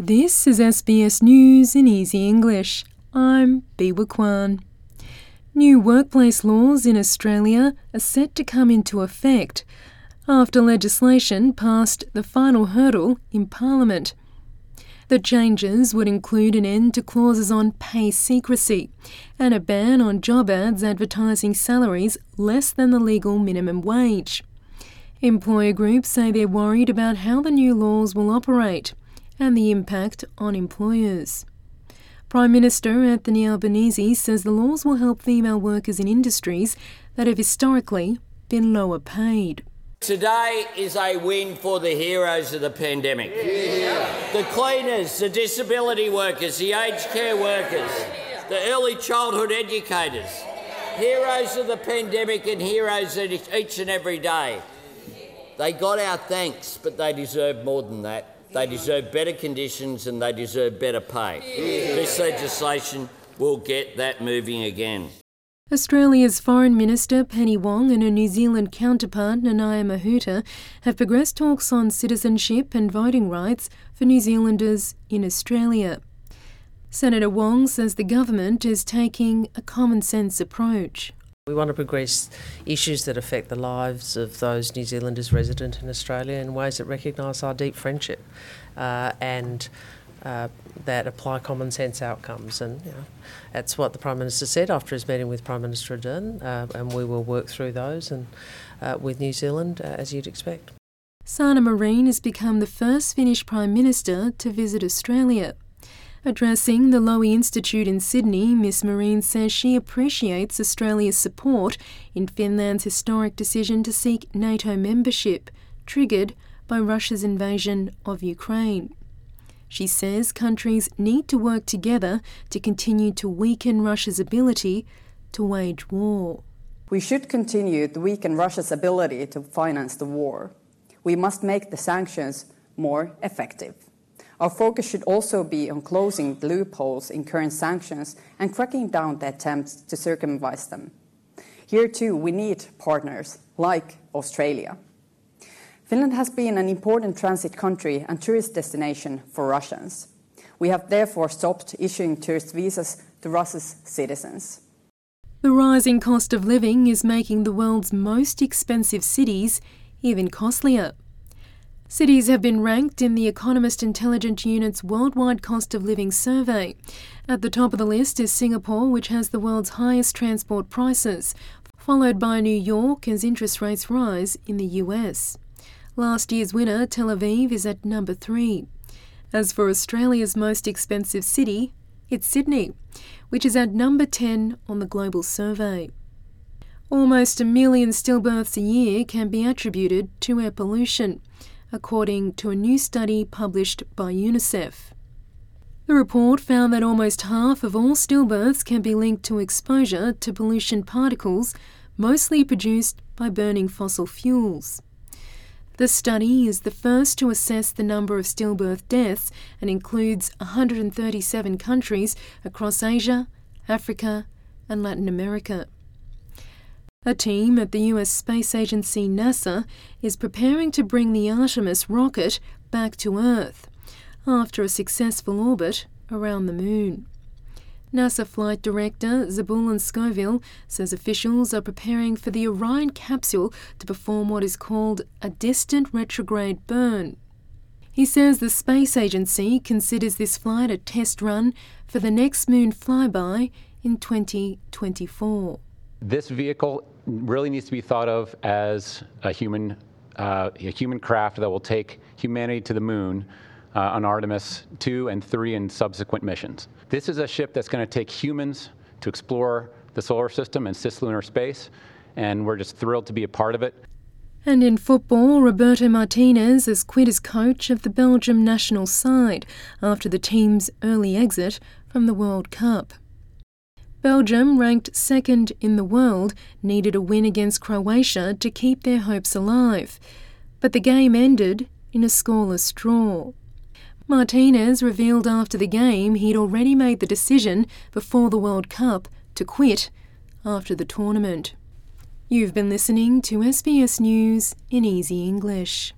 This is SBS News in Easy English. I'm Biwa Kwan. New workplace laws in Australia are set to come into effect after legislation passed the final hurdle in Parliament. The changes would include an end to clauses on pay secrecy and a ban on job ads advertising salaries less than the legal minimum wage. Employer groups say they're worried about how the new laws will operate and the impact on employers. Prime Minister Anthony Albanese says the laws will help female workers in industries that have historically been lower paid. Today is a win for the heroes of the pandemic. Yeah. The cleaners, the disability workers, the aged care workers, the early childhood educators. Heroes of the pandemic and heroes each and every day. They got our thanks, but they deserve more than that. They deserve better conditions and they deserve better pay. This legislation will get that moving again. Australia's Foreign Minister Penny Wong and her New Zealand counterpart Nanaia Mahuta have progressed talks on citizenship and voting rights for New Zealanders in Australia. Senator Wong says the government is taking a common sense approach. We want to progress issues that affect the lives of those New Zealanders resident in Australia in ways that recognise our deep friendship uh, and uh, that apply common sense outcomes. And you know, that's what the Prime Minister said after his meeting with Prime Minister Ardern, uh, and we will work through those and uh, with New Zealand uh, as you'd expect. Sanna Marin has become the first Finnish Prime Minister to visit Australia. Addressing the Lowy Institute in Sydney, Miss Marin says she appreciates Australia's support in Finland's historic decision to seek NATO membership, triggered by Russia's invasion of Ukraine. She says countries need to work together to continue to weaken Russia's ability to wage war. We should continue to weaken Russia's ability to finance the war. We must make the sanctions more effective. Our focus should also be on closing the loopholes in current sanctions and cracking down the attempts to circumvent them. Here, too, we need partners like Australia. Finland has been an important transit country and tourist destination for Russians. We have therefore stopped issuing tourist visas to Russia's citizens. The rising cost of living is making the world's most expensive cities even costlier. Cities have been ranked in the Economist Intelligence Unit's Worldwide Cost of Living Survey. At the top of the list is Singapore, which has the world's highest transport prices, followed by New York as interest rates rise in the US. Last year's winner, Tel Aviv, is at number three. As for Australia's most expensive city, it's Sydney, which is at number 10 on the global survey. Almost a million stillbirths a year can be attributed to air pollution according to a new study published by UNICEF. The report found that almost half of all stillbirths can be linked to exposure to pollution particles, mostly produced by burning fossil fuels. The study is the first to assess the number of stillbirth deaths and includes 137 countries across Asia, Africa, and Latin America. A team at the US space agency NASA is preparing to bring the Artemis rocket back to Earth after a successful orbit around the Moon. NASA Flight Director Zebulon Scoville says officials are preparing for the Orion capsule to perform what is called a distant retrograde burn. He says the space agency considers this flight a test run for the next moon flyby in 2024. This vehicle really needs to be thought of as a human, uh, a human craft that will take humanity to the moon uh, on Artemis 2 and 3 and subsequent missions. This is a ship that's going to take humans to explore the solar system and cislunar space, and we're just thrilled to be a part of it. And in football, Roberto Martinez has quit as coach of the Belgium national side after the team's early exit from the World Cup. Belgium, ranked second in the world, needed a win against Croatia to keep their hopes alive. But the game ended in a scoreless draw. Martinez revealed after the game he'd already made the decision before the World Cup to quit after the tournament. You've been listening to SBS News in Easy English.